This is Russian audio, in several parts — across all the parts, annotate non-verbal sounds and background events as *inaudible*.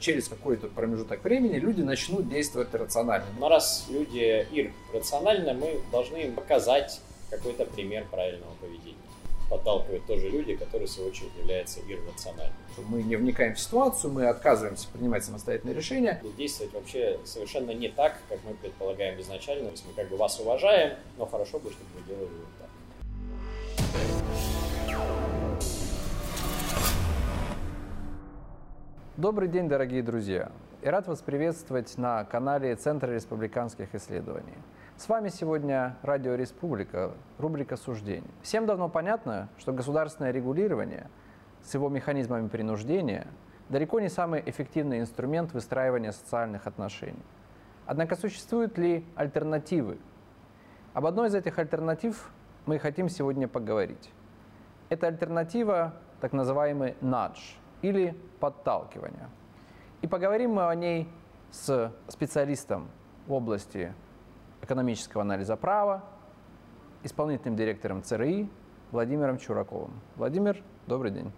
через какой-то промежуток времени люди начнут действовать рационально. Но раз люди иррациональны, мы должны им показать какой-то пример правильного поведения. Подталкивают тоже люди, которые, в свою очередь, являются иррациональными. Мы не вникаем в ситуацию, мы отказываемся принимать самостоятельные решения. И действовать вообще совершенно не так, как мы предполагаем изначально. То есть мы как бы вас уважаем, но хорошо бы, чтобы вы делали вот так. Добрый день, дорогие друзья! И рад вас приветствовать на канале Центра республиканских исследований. С вами сегодня Радио Республика, рубрика «Суждений». Всем давно понятно, что государственное регулирование с его механизмами принуждения далеко не самый эффективный инструмент выстраивания социальных отношений. Однако существуют ли альтернативы? Об одной из этих альтернатив мы хотим сегодня поговорить. Это альтернатива так называемый nudge – или подталкивания. И поговорим мы о ней с специалистом в области экономического анализа права, исполнительным директором ЦРИ Владимиром Чураковым. Владимир, добрый день.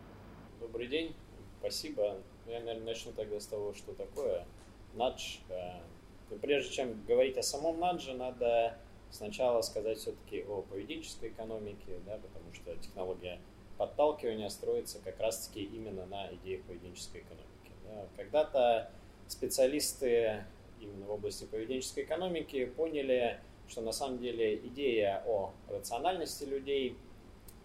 Добрый день, спасибо. Я, наверное, начну тогда с того, что такое надж. Э, прежде чем говорить о самом надже, надо сначала сказать все-таки о поведенческой экономике, да, потому что технология подталкивание строится как раз-таки именно на идеях поведенческой экономики. Да. Когда-то специалисты именно в области поведенческой экономики поняли, что на самом деле идея о рациональности людей,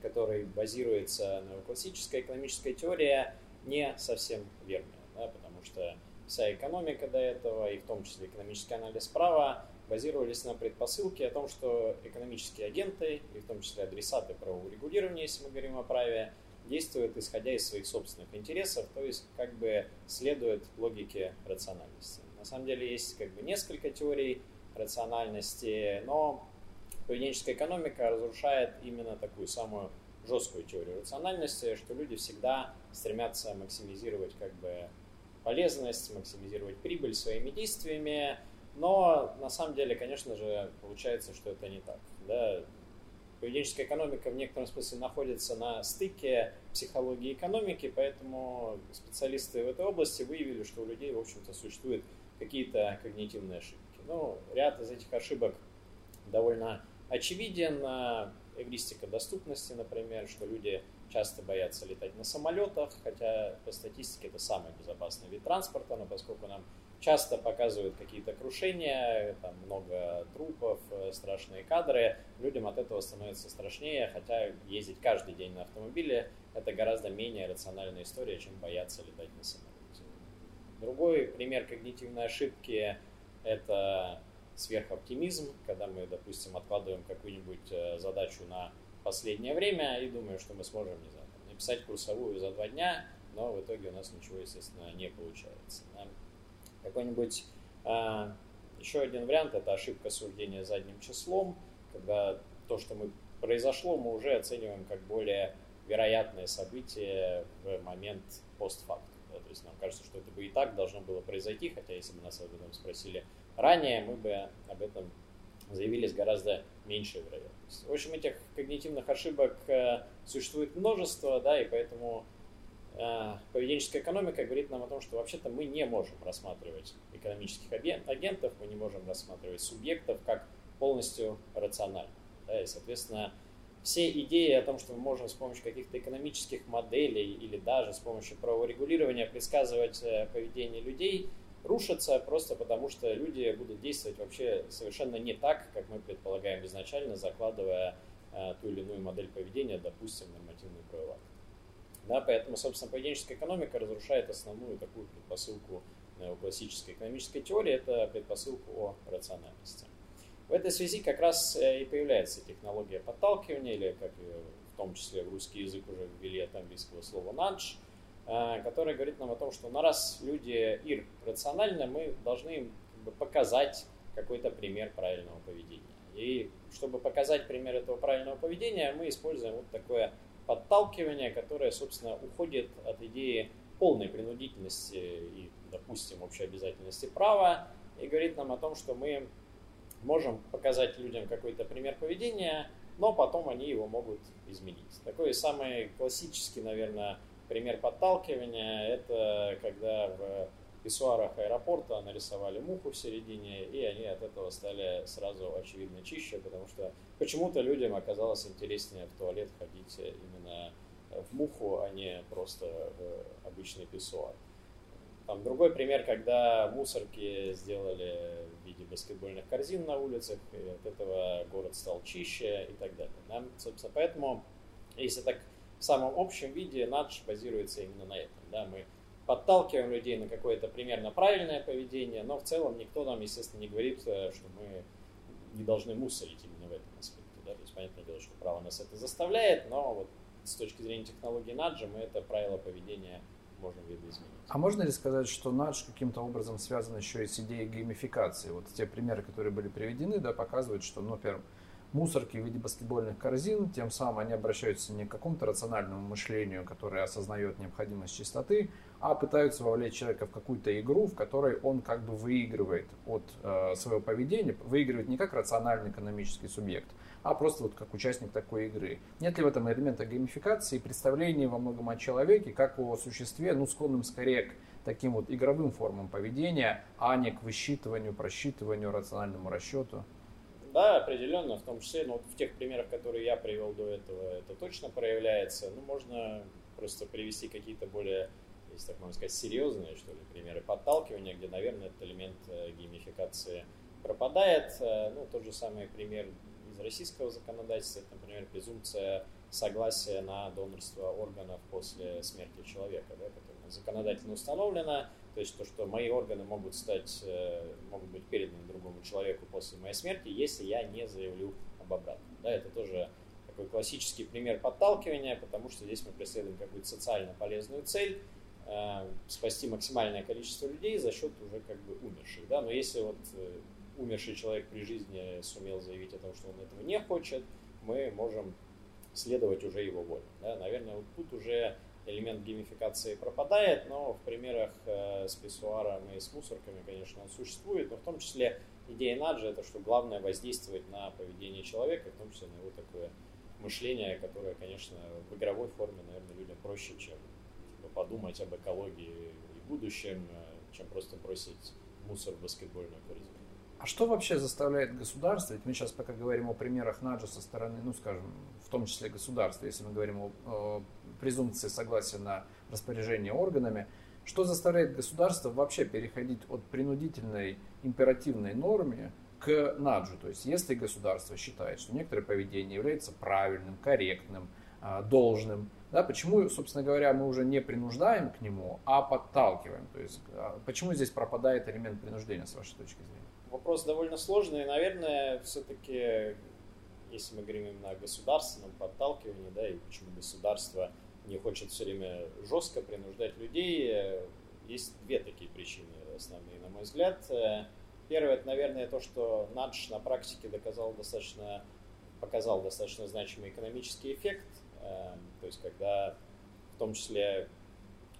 которая базируется на классической экономической теории, не совсем верная, да, потому что вся экономика до этого, и в том числе экономический анализ права, базировались на предпосылке о том, что экономические агенты, и в том числе адресаты правового регулирования, если мы говорим о праве, действуют исходя из своих собственных интересов, то есть как бы следуют логике рациональности. На самом деле есть как бы несколько теорий рациональности, но поведенческая экономика разрушает именно такую самую жесткую теорию рациональности, что люди всегда стремятся максимизировать как бы полезность, максимизировать прибыль своими действиями, но на самом деле, конечно же, получается, что это не так. Да? Поведенческая экономика в некотором смысле находится на стыке психологии и экономики, поэтому специалисты в этой области выявили, что у людей, в общем-то, существуют какие-то когнитивные ошибки. Ну, ряд из этих ошибок довольно очевиден. Эвристика доступности, например, что люди часто боятся летать на самолетах, хотя по статистике это самый безопасный вид транспорта, но поскольку нам часто показывают какие-то крушения, там много трупов, э, страшные кадры. Людям от этого становится страшнее, хотя ездить каждый день на автомобиле – это гораздо менее рациональная история, чем бояться летать на самолете. Другой пример когнитивной ошибки – это сверхоптимизм, когда мы, допустим, откладываем какую-нибудь э, задачу на последнее время и думаем, что мы сможем, не знаю, написать курсовую за два дня, но в итоге у нас ничего, естественно, не получается. Какой-нибудь а, еще один вариант – это ошибка суждения задним числом, когда то, что мы произошло, мы уже оцениваем как более вероятное событие в момент постфактум. Да, то есть нам кажется, что это бы и так должно было произойти, хотя если бы нас об этом спросили ранее, мы бы об этом заявили с гораздо меньшей вероятностью. В общем, этих когнитивных ошибок э, существует множество, да, и поэтому поведенческая экономика говорит нам о том, что вообще-то мы не можем рассматривать экономических агентов, мы не можем рассматривать субъектов как полностью рационально. Да, и, соответственно, все идеи о том, что мы можем с помощью каких-то экономических моделей или даже с помощью правового регулирования предсказывать э, поведение людей, рушатся просто потому, что люди будут действовать вообще совершенно не так, как мы предполагаем изначально, закладывая э, ту или иную модель поведения, допустим, нормативный правовой акт. Да, поэтому, собственно, поведенческая экономика разрушает основную такую предпосылку э, классической экономической теории, это предпосылку о рациональности. В этой связи как раз э, и появляется технология подталкивания, или как в том числе в русский язык уже ввели от английского слова nudge, э, которая говорит нам о том, что на раз люди иррациональны, мы должны им как бы, показать какой-то пример правильного поведения. И чтобы показать пример этого правильного поведения, мы используем вот такое подталкивание, которое, собственно, уходит от идеи полной принудительности и, допустим, общей обязательности права и говорит нам о том, что мы можем показать людям какой-то пример поведения, но потом они его могут изменить. Такой самый классический, наверное, пример подталкивания – это когда в писсуарах аэропорта нарисовали муху в середине, и они от этого стали сразу очевидно чище, потому что почему-то людям оказалось интереснее в туалет ходить именно в муху, а не просто в обычный писсуар. Там другой пример, когда мусорки сделали в виде баскетбольных корзин на улицах, и от этого город стал чище и так далее. Да? Собственно, поэтому, если так в самом общем виде, надж базируется именно на этом. Да? Мы подталкиваем людей на какое-то примерно правильное поведение, но в целом никто нам, естественно, не говорит, э, что мы не должны мусорить именно в этом аспекте. Да? То есть, понятное дело, что право нас это заставляет, но вот с точки зрения технологии наджа мы это правило поведения можем видоизменить. А можно ли сказать, что надж каким-то образом связан еще и с идеей геймификации? Вот те примеры, которые были приведены, да, показывают, что, ну, например, мусорки в виде баскетбольных корзин, тем самым они обращаются не к какому-то рациональному мышлению, которое осознает необходимость чистоты, а пытаются вовлечь человека в какую-то игру, в которой он как бы выигрывает от э, своего поведения, выигрывает не как рациональный экономический субъект, а просто вот как участник такой игры. Нет ли в этом элемента геймификации и представления во многом о человеке, как о существе, ну, склонным скорее к таким вот игровым формам поведения, а не к высчитыванию, просчитыванию, рациональному расчету? Да, определенно, в том числе, ну, вот в тех примерах, которые я привел до этого, это точно проявляется. Ну, можно просто привести какие-то более если так можно сказать, серьезные, что ли, примеры подталкивания, где, наверное, этот элемент э, геймификации пропадает. Э, ну, тот же самый пример из российского законодательства, это, например, презумпция согласия на донорство органов после смерти человека, да, которая законодательно установлена, то есть то, что мои органы могут стать, э, могут быть переданы другому человеку после моей смерти, если я не заявлю об обратном. Да, это тоже такой классический пример подталкивания, потому что здесь мы преследуем какую-то социально полезную цель, спасти максимальное количество людей за счет уже как бы умерших. Да? Но если вот э, умерший человек при жизни сумел заявить о том, что он этого не хочет, мы можем следовать уже его воле. Да? Наверное, вот тут уже элемент геймификации пропадает, но в примерах э, с писсуаром и с мусорками, конечно, он существует, но в том числе идея Наджи это что главное воздействовать на поведение человека, в том числе на его такое мышление, которое, конечно, в игровой форме, наверное, людям проще, чем подумать об экологии и будущем, э, чем просто бросить мусор в баскетбольную корзину. А что вообще заставляет государство, ведь мы сейчас пока говорим о примерах Наджа со стороны, ну скажем, в том числе государства, если мы говорим о, о презумпции согласия на распоряжение органами, что заставляет государство вообще переходить от принудительной императивной норме к наджу? То есть если государство считает, что некоторое поведение является правильным, корректным, а, должным, да, почему, собственно говоря, мы уже не принуждаем к нему, а подталкиваем? То есть а, почему здесь пропадает элемент принуждения, с вашей точки зрения? Вопрос довольно сложный. Наверное, все-таки, если мы говорим именно о государственном подталкивании, да, и почему государство не хочет все время жестко принуждать людей, есть две такие причины основные, на мой взгляд. Первое, это, наверное, то, что Надж на практике доказал достаточно, показал достаточно значимый экономический эффект – то есть когда в том числе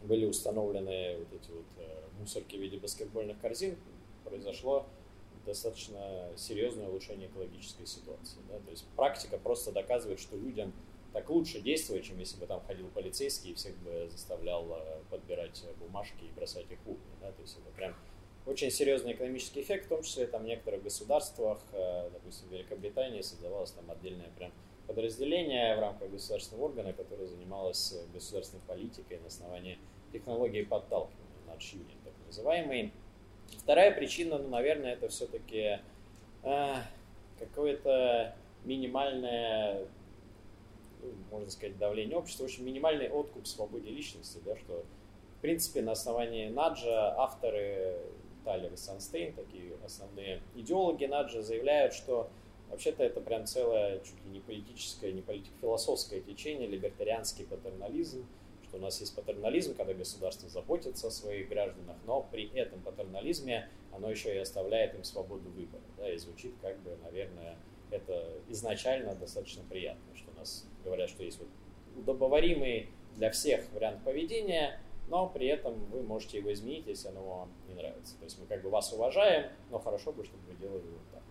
были установлены вот эти вот э, мусорки в виде баскетбольных корзин, произошло достаточно серьезное улучшение экологической ситуации. Да? То есть практика просто доказывает, что людям так лучше действовать, чем если бы там ходил полицейский и всех бы заставлял э, подбирать бумажки и бросать их в урны. Да? То есть это прям очень серьезный экономический эффект, в том числе там в некоторых государствах, э, допустим, в Великобритании создавалась там отдельная прям подразделение в рамках государственного органа, которое занималось государственной политикой на основании технологии подталкивания, nudge unit, так называемый. Вторая причина, ну, наверное, это все-таки э, какое-то минимальное, ну, можно сказать, давление общества, очень минимальный откуп свободе личности, да, что, в принципе, на основании Наджа авторы Талер и Санстейн, такие основные идеологи Наджа, заявляют, что Вообще-то это прям целое, чуть ли не политическое, не политико-философское течение, либертарианский патернализм, что у нас есть патернализм, когда государство заботится о своих гражданах, но при этом патернализме оно еще и оставляет им свободу выбора. Да, и звучит как бы, наверное, это изначально достаточно приятно, что у нас говорят, что есть вот удобоваримый для всех вариант поведения, но при этом вы можете его изменить, если оно вам не нравится. То есть мы как бы вас уважаем, но хорошо бы, чтобы вы делали вот так.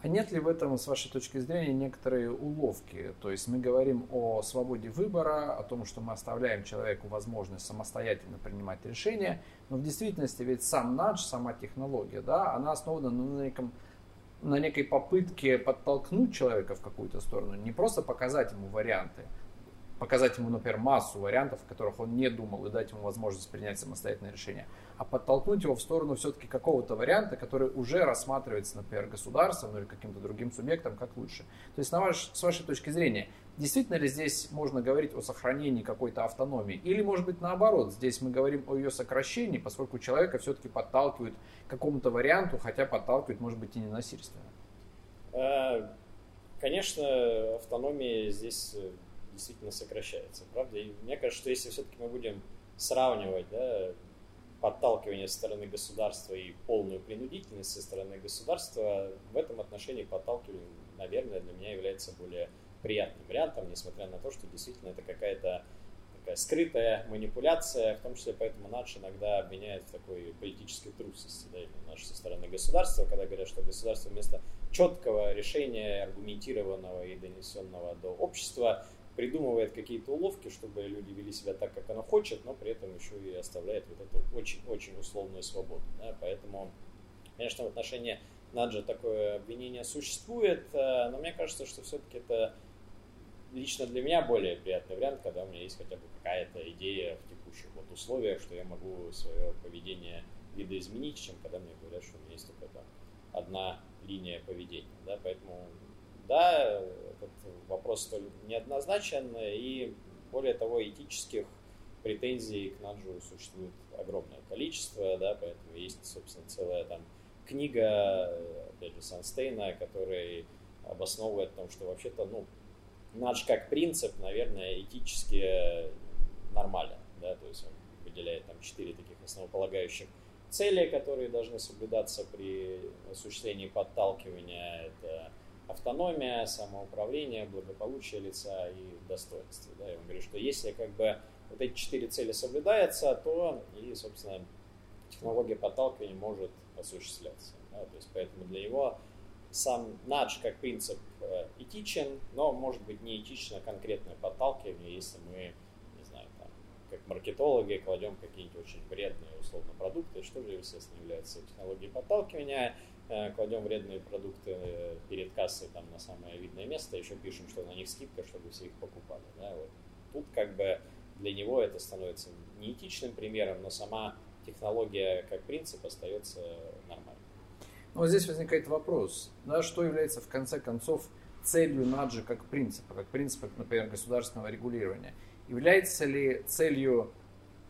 А нет ли в этом, с вашей точки зрения, некоторые уловки? То есть мы говорим о свободе выбора, о том, что мы оставляем человеку возможность самостоятельно принимать решения, но в действительности ведь сам надж, сама технология, да, она основана на неком на некой попытке подтолкнуть человека в какую-то сторону, не просто показать ему варианты, показать ему, например, массу вариантов, о которых он не думал, и дать ему возможность принять самостоятельное решение, а подтолкнуть его в сторону все-таки какого-то варианта, который уже рассматривается, например, государством или каким-то другим субъектом как лучше. То есть, на ваш, с вашей точки зрения, действительно ли здесь можно говорить о сохранении какой-то автономии? Или, может быть, наоборот, здесь мы говорим о ее сокращении, поскольку человека все-таки подталкивают к какому-то варианту, хотя подталкивают, может быть, и ненасильственно? Э, конечно, автономия здесь э, действительно сокращается, правда? И мне кажется, что если все-таки мы будем сравнивать да, подталкивание со стороны государства и полную принудительность со стороны государства, в этом отношении подталкивание, наверное, для меня является более приятным вариантом, несмотря на то, что действительно это какая-то такая скрытая манипуляция, в том числе поэтому наш иногда обвиняет в такой политической трусости, да, именно наш со стороны государства, когда говорят, что государство вместо четкого решения, аргументированного и донесенного до общества, придумывает какие-то уловки, чтобы люди вели себя так, как оно хочет, но при этом еще и оставляет вот эту очень-очень условную свободу. Да? Поэтому, конечно, в отношении Наджа такое обвинение существует, э, но мне кажется, что все-таки это лично для меня более приятный вариант, когда у меня есть хотя бы какая-то идея в текущих вот условиях, что я могу свое поведение видоизменить, чем когда мне говорят, что у меня есть только там одна линия поведения. Да? Поэтому да, этот вопрос столь неоднозначен, и более того, этических претензий к Наджу существует огромное количество, да, поэтому есть, собственно, целая там книга, опять же, Санстейна, который обосновывает том, что вообще-то, ну, Надж как принцип, наверное, этически нормален, да, то есть он выделяет там четыре таких основополагающих цели, которые должны соблюдаться при осуществлении подталкивания. Это автономия, самоуправление, благополучие лица и достоинство. Да? И он говорит, что если как бы вот эти четыре цели соблюдаются, то и, собственно, технология подталкивания может осуществляться. Да? То есть поэтому для него сам надж как принцип э, этичен, но может быть не этично конкретное подталкивание, если мы, не знаю, там, как маркетологи кладем какие-нибудь очень вредные условно продукты, что же, естественно, является технологией подталкивания, кладем вредные продукты э, перед кассой там на самое видное место, еще пишем, что на них скидка, чтобы все их покупали. Да? Вот. Тут как бы для него это становится неэтичным примером, но сама технология как принцип остается нормальной. Но вот здесь возникает вопрос, да, что является в конце концов целью наджи как принципа, как принципа, например, государственного регулирования. Является ли целью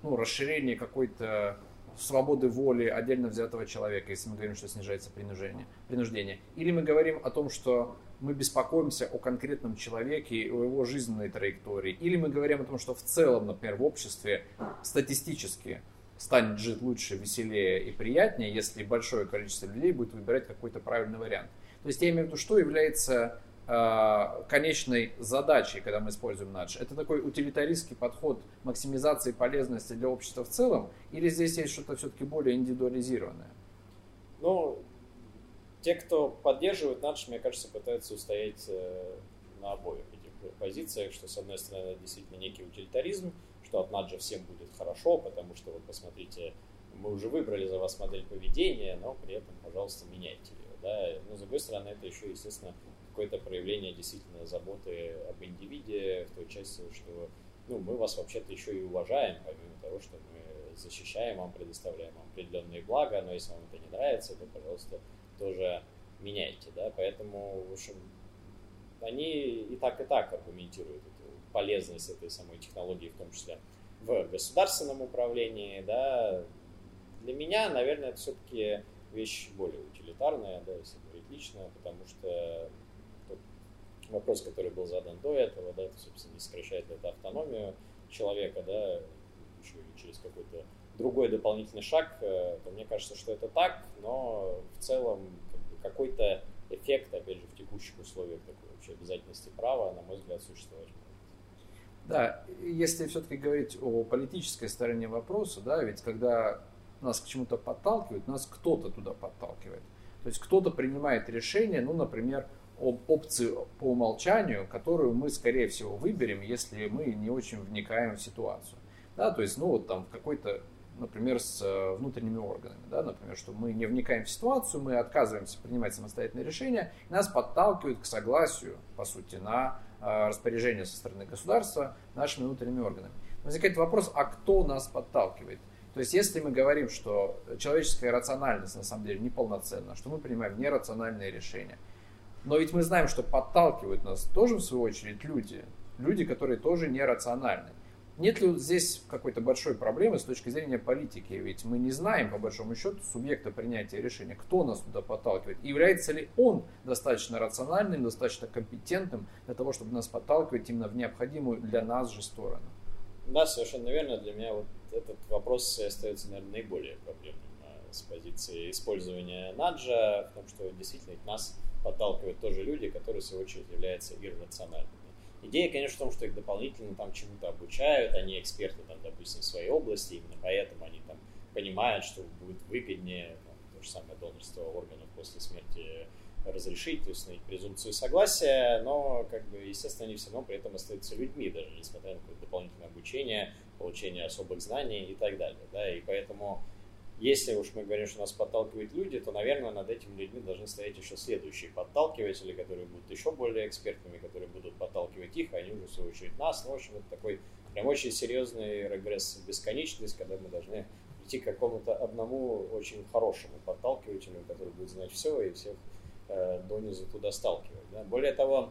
ну, расширения какой-то свободы воли отдельно взятого человека, если мы говорим, что снижается принуждение, принуждение. Или мы говорим о том, что мы беспокоимся о конкретном человеке о его жизненной траектории. Или мы говорим о том, что в целом, например, в обществе статистически станет жить лучше, веселее и приятнее, если большое количество людей будет выбирать какой-то правильный вариант. То есть я имею в виду, что является конечной задачей, когда мы используем надж. Это такой утилитаристский подход максимизации полезности для общества в целом, или здесь есть что-то все-таки более индивидуализированное? Ну, те, кто поддерживает надж, мне кажется, пытаются устоять э, на обоих этих позициях, что, с одной стороны, действительно некий утилитаризм, что от наджа всем будет хорошо, потому что, вот посмотрите, мы уже выбрали за вас модель поведения, но при этом, пожалуйста, меняйте ее. Да? Но, с другой стороны, это еще, естественно, какое-то проявление действительно заботы об индивиде в той части, что ну, мы вас вообще-то еще и уважаем, помимо того, что мы защищаем вам, предоставляем вам определенные блага, но если вам это не нравится, то, пожалуйста, тоже меняйте, да, поэтому, в общем, они и так, и так аргументируют эту полезность этой самой технологии, в том числе в государственном управлении, да, для меня, наверное, это все-таки вещь более утилитарная, да, если говорить лично, потому что вопрос, который был задан до этого, да, это, собственно, не сокращает это автономию человека, да, еще и через какой-то другой дополнительный шаг, э, то мне кажется, что это так, но в целом как бы, какой-то эффект, опять же, в текущих условиях такой вообще обязательности права, на мой взгляд, существовать. Да, если все-таки говорить о политической стороне вопроса, да, ведь когда нас к чему-то подталкивают, нас кто-то туда подталкивает. То есть кто-то принимает решение, ну, например, об опции по умолчанию, которую мы, скорее всего, выберем, если мы не очень вникаем в ситуацию. Да, то есть, ну, вот там какой-то, например, с э, внутренними органами, да, например, что мы не вникаем в ситуацию, мы отказываемся принимать самостоятельные решения, и нас подталкивают к согласию, по сути, на э, распоряжение со стороны государства нашими внутренними органами. Возникает вопрос, а кто нас подталкивает? То есть, если мы говорим, что человеческая рациональность на самом деле неполноценна, что мы принимаем нерациональные решения, но ведь мы знаем, что подталкивают нас тоже, в свою очередь, люди, люди, которые тоже нерациональны. Нет ли здесь какой-то большой проблемы с точки зрения политики? Ведь мы не знаем, по большому счету, субъекта принятия решения, кто нас туда подталкивает. И является ли он достаточно рациональным, достаточно компетентным для того, чтобы нас подталкивать именно в необходимую для нас же сторону? Да, совершенно верно. Для меня вот этот вопрос остается, наверное, наиболее проблемным а, с позиции использования наджа, потому что действительно нас подталкивают тоже люди, которые, в свою очередь, являются иррациональными. Идея, конечно, в том, что их дополнительно там чему-то обучают, они эксперты, там, допустим, в своей области, именно поэтому они там понимают, что будет выгоднее там, то же самое донорство органов после смерти разрешить, то есть презумпцию согласия, но, как бы, естественно, они все равно при этом остаются людьми, даже несмотря на какое-то дополнительное обучение, получение особых знаний и так далее. Да? И поэтому если уж мы говорим, что нас подталкивают люди, то, наверное, над этими людьми должны стоять еще следующие подталкиватели, которые будут еще более экспертными, которые будут подталкивать их, а они уже, в свою очередь, нас. Ну, в общем, это такой прям очень серьезный регресс в бесконечность, когда мы должны идти к какому-то одному очень хорошему подталкивателю, который будет знать все и всех э, донизу туда сталкивать. Да? Более того,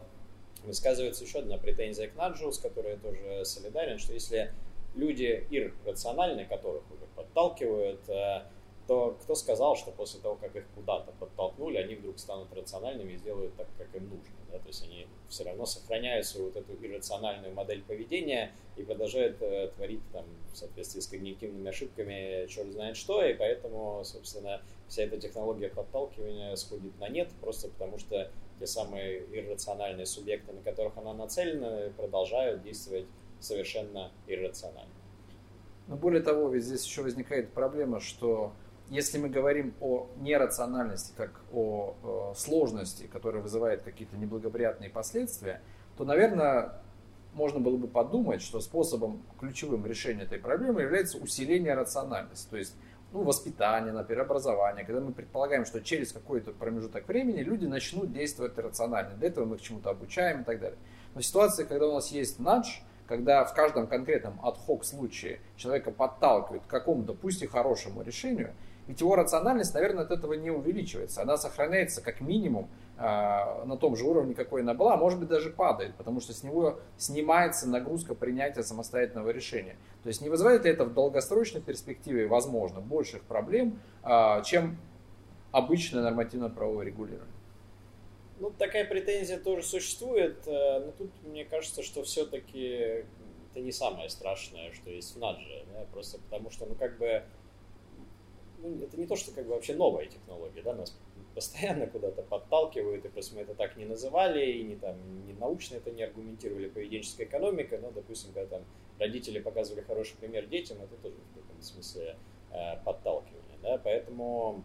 высказывается еще одна претензия к Наджу, с которой я тоже солидарен, что если люди иррациональные, которых уже подталкивают, э, то кто сказал, что после того, как их куда-то подтолкнули, они вдруг станут рациональными и сделают так, как им нужно. Да? То есть они все равно сохраняют свою вот эту иррациональную модель поведения и продолжают э, творить там, в соответствии с когнитивными ошибками черт знает что, и поэтому, собственно, вся эта технология подталкивания сходит на нет, просто потому что те самые иррациональные субъекты, на которых она нацелена, продолжают действовать совершенно иррационально. Но более того, ведь здесь еще возникает проблема, что если мы говорим о нерациональности, как о, о сложности, которая вызывает какие-то неблагоприятные последствия, то, наверное, можно было бы подумать, что способом ключевым решения этой проблемы является усиление рациональности. То есть ну, воспитание, например, образование, когда мы предполагаем, что через какой-то промежуток времени люди начнут действовать рационально. Для этого мы их чему-то обучаем и так далее. Но ситуация, когда у нас есть надж, когда в каждом конкретном ad-hoc случае человека подталкивают к какому-то, пусть и хорошему решению, ведь его рациональность, наверное, от этого не увеличивается. Она сохраняется как минимум э, на том же уровне, какой она была, а может быть даже падает, потому что с него снимается нагрузка принятия самостоятельного решения. То есть не вызывает ли это в долгосрочной перспективе, возможно, больших проблем, э, чем обычное нормативно-правовое регулирование? Ну, такая претензия тоже существует, э, но тут мне кажется, что все-таки это не самое страшное, что есть в Надже, да, просто потому что, ну, как бы, ну, это не то, что как бы вообще новая технология, да, нас постоянно куда-то подталкивают, и просто мы это так не называли, и не там, не научно это не аргументировали поведенческой экономикой, но, допустим, когда там родители показывали хороший пример детям, это тоже в каком-то смысле э, подталкивание, да, поэтому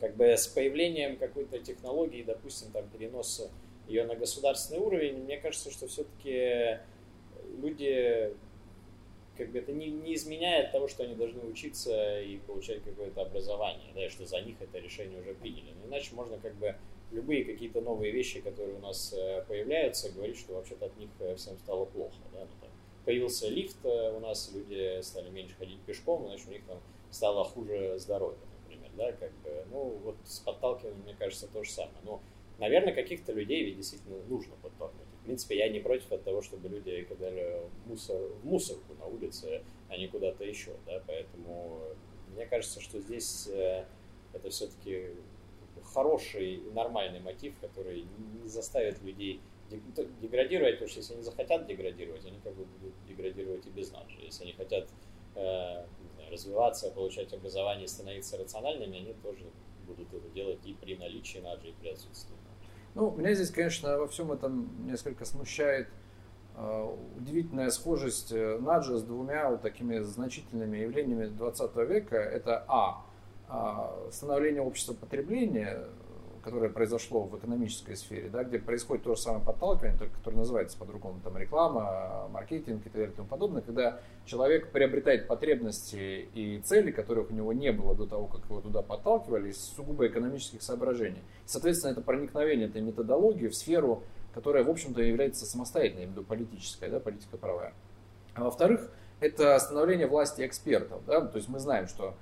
как бы с появлением какой-то технологии, допустим, там перенос ее на государственный уровень, мне кажется, что все-таки люди как бы это не, не изменяет того, что они должны учиться и получать какое-то образование, да, и что за них это решение уже приняли. Но иначе можно как бы любые какие-то новые вещи, которые у нас э, появляются, говорить, что вообще-то от них э, всем стало плохо. Да? Ну, там, появился лифт э, у нас, люди стали меньше ходить пешком, значит, у них там стало хуже здоровье да, как бы, ну, вот с подталкиванием, мне кажется, то же самое. Ну, наверное, каких-то людей ведь действительно нужно подталкивать. В принципе, я не против от того, чтобы люди кидали мусор, в мусорку на улице, а не куда-то еще, да, поэтому мне кажется, что здесь э, это все-таки хороший, нормальный мотив, который не заставит людей деградировать, потому что если они захотят деградировать, они как бы будут деградировать и без нас. Если они хотят э, развиваться, получать образование, становиться рациональными, они тоже будут это делать и при наличии наджи, и при отсутствии Ну, меня здесь, конечно, во всем этом несколько смущает э, удивительная схожесть э, наджа с двумя вот такими значительными явлениями 20 века. Это А. Становление общества потребления которое произошло в экономической сфере, да, где происходит то же самое подталкивание, которое называется по-другому там реклама, маркетинг и так далее и тому подобное, когда человек приобретает потребности и цели, которых у него не было до того, как его туда подталкивали, из сугубо экономических соображений. Соответственно, это проникновение этой методологии в сферу, которая, в общем-то, является самостоятельной, я имею в виду политической, да, политика правая. А во-вторых, это становление власти экспертов. Да? То есть мы знаем, что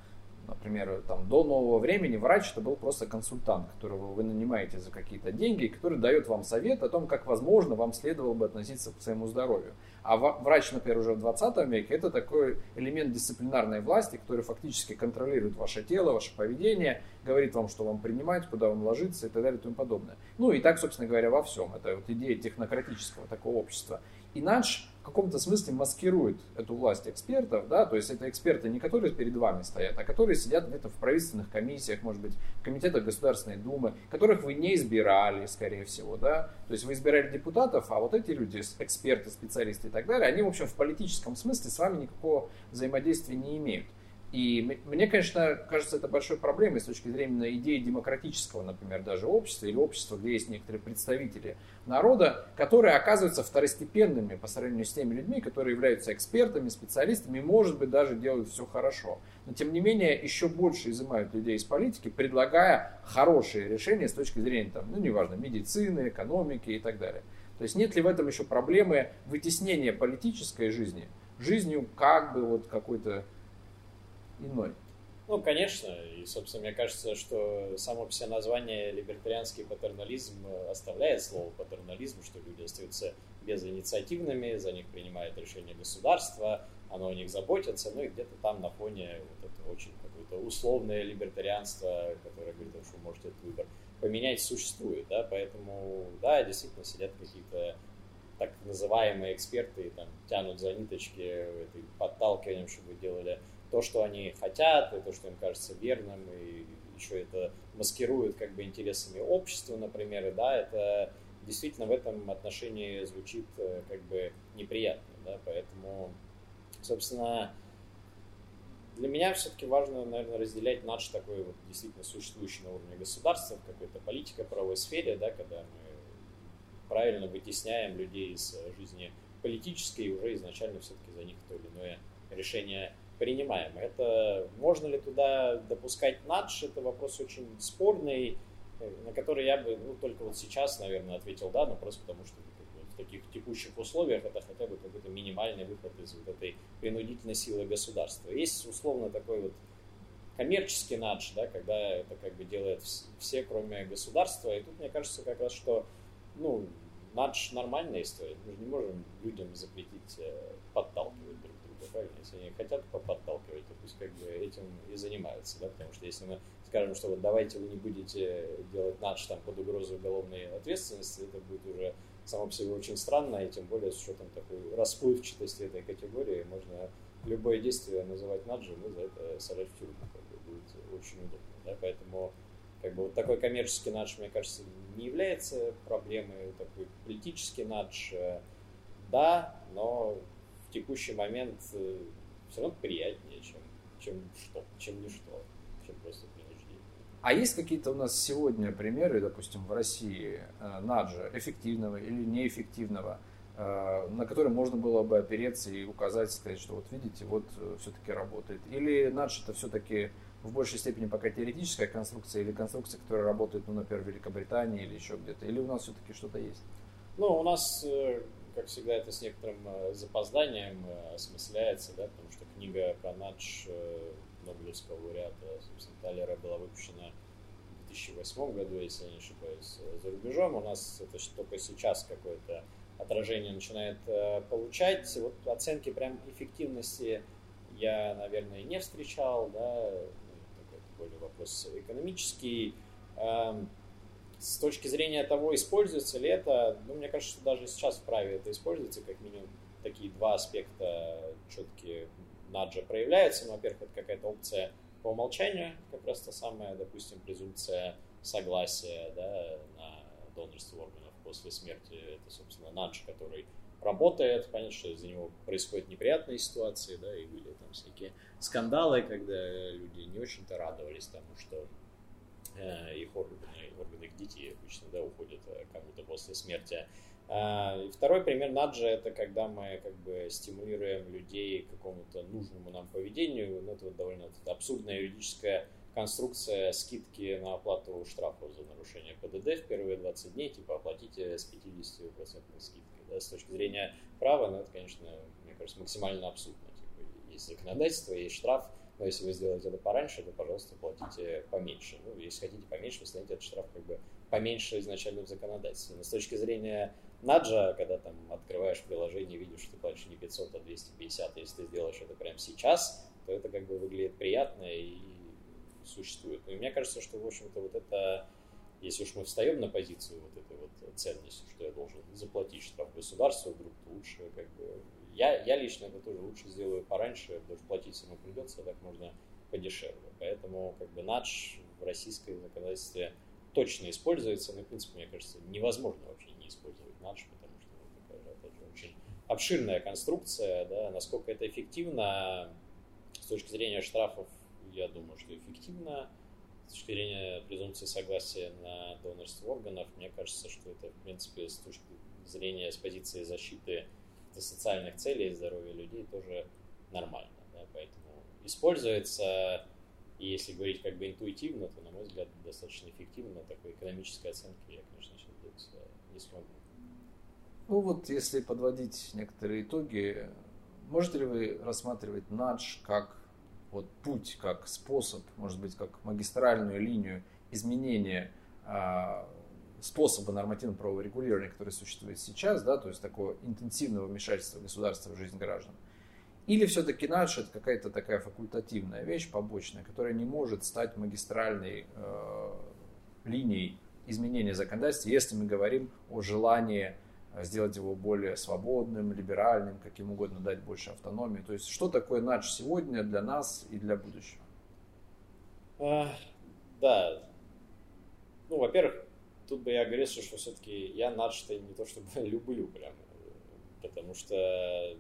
Например, там, до нового времени врач это был просто консультант, которого вы нанимаете за какие-то деньги, который дает вам совет о том, как возможно вам следовало бы относиться к своему здоровью. А врач, например, уже в 20 веке это такой элемент дисциплинарной власти, который фактически контролирует ваше тело, ваше поведение, говорит вам, что вам принимать, куда вам ложиться и так далее и тому подобное. Ну и так, собственно говоря, во всем. Это вот идея технократического такого общества. И наш в каком-то смысле маскирует эту власть экспертов, да, то есть это эксперты не которые перед вами стоят, а которые сидят где-то в правительственных комиссиях, может быть, комитетах Государственной Думы, которых вы не избирали, скорее всего, да, то есть вы избирали депутатов, а вот эти люди, эксперты, специалисты и так далее, они, в общем, в политическом смысле с вами никакого взаимодействия не имеют. И мне, конечно, кажется, это большой проблемой с точки зрения идеи демократического, например, даже общества, или общества, где есть некоторые представители народа, которые оказываются второстепенными по сравнению с теми людьми, которые являются экспертами, специалистами, и, может быть, даже делают все хорошо. Но, тем не менее, еще больше изымают людей из политики, предлагая хорошие решения с точки зрения, там, ну, неважно, медицины, экономики и так далее. То есть нет ли в этом еще проблемы вытеснения политической жизни жизнью как бы вот какой-то иной. Ну, конечно, и, собственно, мне кажется, что само все название либертарианский патернализм оставляет слово патернализм, что люди остаются безинициативными, за них принимает решение государства, оно о них заботится, ну и где-то там на фоне вот это очень какое-то условное либертарианство, которое говорит, что вы можете этот выбор поменять, существует, да, поэтому, да, действительно сидят какие-то так называемые эксперты, там, тянут за ниточки, подталкиванием, чтобы делали то, что они хотят, и то, что им кажется верным, и еще это маскируют как бы интересами общества, например, да, это действительно в этом отношении звучит э, как бы неприятно, да, поэтому, собственно, для меня все-таки важно, наверное, разделять наш такой вот действительно существующий на уровне государства, в какой-то политико-правовой сфере, да, когда мы правильно вытесняем людей из жизни политической и уже изначально все-таки за них то или иное решение принимаем. Это можно ли туда допускать надж, это вопрос очень спорный, э, на который я бы ну, только вот сейчас, наверное, ответил да, но просто потому что в таких текущих условиях это хотя бы какой-то минимальный выход из вот этой принудительной силы государства. Есть условно такой вот коммерческий надж, да, когда это как бы делает все, кроме государства. И тут мне кажется как раз, что ну, надж нормальная история. Мы же не можем людям запретить э, подталкивать правильно? Если они хотят подталкивать, то пусть как бы этим и занимаются, да, потому что если мы скажем, что вот давайте вы не будете делать наш там под угрозой уголовной ответственности, это будет уже само по себе очень странно, и тем более с учетом такой расплывчатости этой категории, можно любое действие называть наджем и за это сажать в тюрьму, как бы, будет очень удобно, да, поэтому как бы вот такой коммерческий надж, мне кажется, не является проблемой, такой политический надж, э, да, но текущий момент э, все равно приятнее, чем, чем что, чем ничто, чем просто принуждение. А есть какие-то у нас сегодня примеры, допустим, в России э, наджа эффективного или неэффективного, э, на который можно было бы опереться и указать, сказать, что вот видите, вот все-таки работает. Или надж это все-таки в большей степени пока теоретическая конструкция или конструкция, которая работает, ну, например, в Великобритании или еще где-то, или у нас все-таки что-то есть? Ну, у нас как всегда, это с некоторым э, запозданием э, осмысляется, да, потому что книга про Надж э, Нобелевского лауреата, собственно, Талера была выпущена в 2008 году, если я не ошибаюсь, за рубежом. У нас это только сейчас какое-то отражение начинает получать. Вот оценки прям эффективности я, наверное, не встречал, да, ну, такой более вопрос экономический. С точки зрения того, используется ли это, ну, мне кажется, что даже сейчас вправе это используется, как минимум такие два аспекта четкие наджа проявляются. Ну, во-первых, это какая-то опция по умолчанию, как раз та самая, допустим, презумпция согласия да, на донорство органов после смерти. Это, собственно, надж, который работает. Понятно, что из-за него происходят неприятные ситуации, да, и были там всякие скандалы, когда люди не очень-то радовались тому, что их органы, органы их детей обычно, да, уходят э, кому-то после смерти. А, второй пример наджа – это когда мы как бы стимулируем людей к какому-то нужному нам поведению. Ну, это вот довольно абсурдная юридическая конструкция скидки на оплату штрафов за нарушение ПДД в первые 20 дней, типа оплатите с 50% скидкой. Да, с точки зрения права, ну, это, конечно, мне кажется, максимально абсурдно. Типа, есть законодательство, есть штраф, но если вы сделаете это пораньше, то, пожалуйста, платите поменьше. Ну, если хотите поменьше, вы станете этот штраф как бы поменьше изначально в законодательстве. Но с точки зрения наджа, когда там открываешь приложение, видишь, что ты платишь не 500, а 250, если ты сделаешь это прямо сейчас, то это как бы выглядит приятно и существует. И мне кажется, что, в общем-то, вот это, если уж мы встаем на позицию вот этой вот ценности, что я должен заплатить штраф государству, вдруг лучше, как бы, я, я лично это тоже лучше сделаю пораньше, потому что платить самому придется, а так можно подешевле. Поэтому, как бы, надж в российской законодательстве точно используется, но, в принципе, мне кажется, невозможно вообще не использовать надж, потому что ну, такая же, же, очень обширная конструкция, да, насколько это эффективно с точки зрения штрафов я думаю, что эффективно. С точки зрения презумпции согласия на донорство органов, мне кажется, что это, в принципе, с точки зрения, с позиции защиты социальных целей и здоровья людей тоже нормально. Да? Поэтому используется, и если говорить как бы интуитивно, то, на мой взгляд, достаточно эффективно. Такой экономической оценки я, конечно, сейчас делать не смогу. Ну вот, если подводить некоторые итоги, можете ли вы рассматривать надж как вот путь как способ, может быть, как магистральную линию изменения способа нормативно-правового регулирования, который существует сейчас, да, то есть такого интенсивного вмешательства государства в жизнь граждан. Или все-таки наш это какая-то такая факультативная вещь, побочная, которая не может стать магистральной э, линией изменения законодательства, если мы говорим о желании сделать его более свободным, либеральным, каким угодно, дать больше автономии. То есть, что такое НАЧ сегодня для нас и для будущего? А, да. Ну, во-первых, тут бы я говорил, что все-таки я НАЧ-то не то чтобы *laughs* люблю прям, потому что это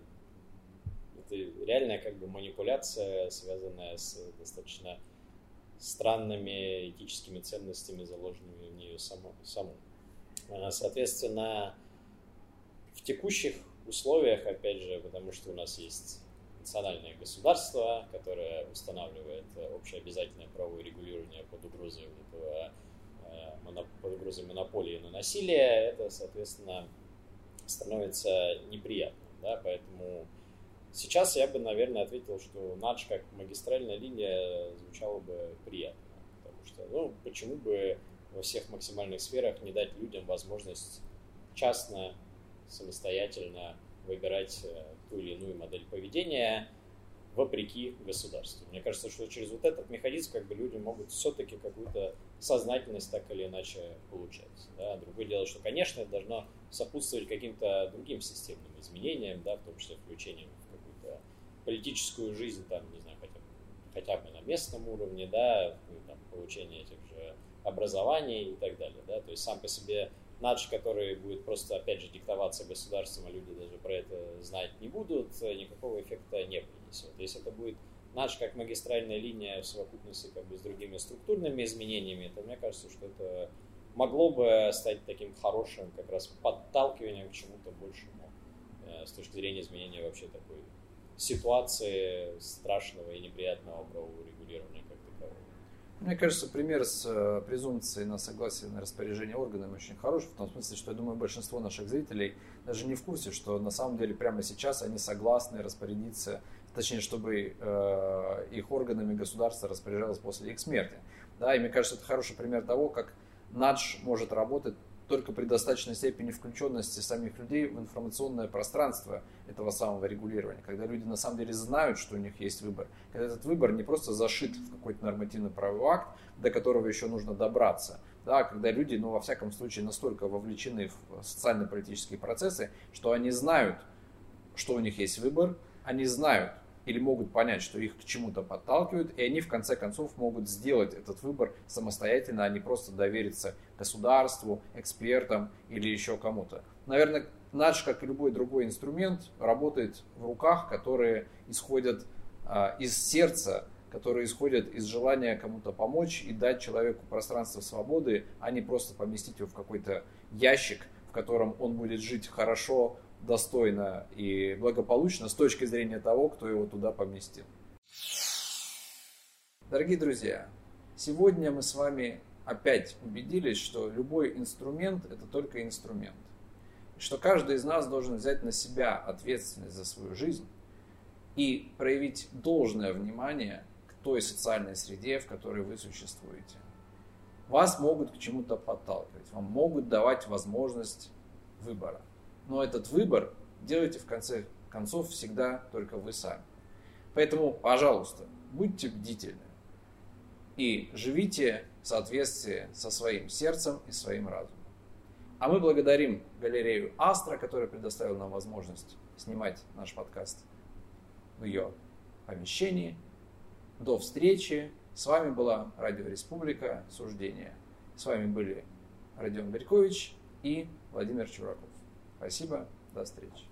реальная как бы манипуляция, связанная с достаточно странными этическими ценностями, заложенными в нее саму. саму. А, соответственно, в текущих условиях, опять же, потому что у нас есть национальное государство, которое устанавливает общеобязательное правовое регулирование под угрозой, этого, э, под угрозой монополии на насилие, это, соответственно, становится неприятным. Да? Поэтому сейчас я бы, наверное, ответил, что НАДЖ как магистральная линия звучало бы приятно. Потому что, ну, почему бы во всех максимальных сферах не дать людям возможность частно самостоятельно выбирать э, ту или иную модель поведения вопреки государству. Мне кажется, что через вот этот механизм как бы люди могут все-таки какую-то сознательность так или иначе получать. Да? Другое дело, что, конечно, это должно сопутствовать каким-то другим системным изменениям, да, в том числе включением в какую-то политическую жизнь, там, не знаю, хотя, хотя бы на местном уровне, да, ну, там, получение этих же образований и так далее. Да? То есть сам по себе надж, который будет просто, опять же, диктоваться государством, а люди даже про это знать не будут, никакого эффекта не принесет. Если это будет надж как магистральная линия в совокупности как бы с другими структурными изменениями, то мне кажется, что это могло бы стать таким хорошим как раз подталкиванием к чему-то большему э, с точки зрения изменения вообще такой ситуации страшного и неприятного правового регулирования мне кажется, пример с э, презумпцией на согласие на распоряжение органами очень хороший, в том смысле, что я думаю, большинство наших зрителей даже не в курсе, что на самом деле прямо сейчас они согласны распорядиться, точнее, чтобы э, их органами государства распоряжалось после их смерти. Да, и мне кажется, это хороший пример того, как надж может работать только при достаточной степени включенности самих людей в информационное пространство этого самого регулирования, когда люди на самом деле знают, что у них есть выбор, когда этот выбор не просто зашит в какой-то нормативный правовой акт, до которого еще нужно добраться, да, когда люди, ну, во всяком случае, настолько вовлечены в социально-политические процессы, что они знают, что у них есть выбор, они знают, или могут понять, что их к чему-то подталкивают, и они в конце концов могут сделать этот выбор самостоятельно, а не просто довериться государству, экспертам или еще кому-то. Наверное, наш, как и любой другой инструмент, работает в руках, которые исходят а, из сердца которые исходят из желания кому-то помочь и дать человеку пространство свободы, а не просто поместить его в какой-то ящик, в котором он будет жить хорошо, достойно и благополучно с точки зрения того, кто его туда поместил. Дорогие друзья, сегодня мы с вами опять убедились, что любой инструмент – это только инструмент. И что каждый из нас должен взять на себя ответственность за свою жизнь и проявить должное внимание к той социальной среде, в которой вы существуете. Вас могут к чему-то подталкивать, вам могут давать возможность выбора. Но этот выбор делайте в конце концов всегда только вы сами. Поэтому, пожалуйста, будьте бдительны и живите в соответствии со своим сердцем и своим разумом. А мы благодарим галерею Астра, которая предоставила нам возможность снимать наш подкаст в ее помещении. До встречи. С вами была Радио Республика Суждения. С вами были Родион Берькович и Владимир Чураков. Спасибо, до встречи.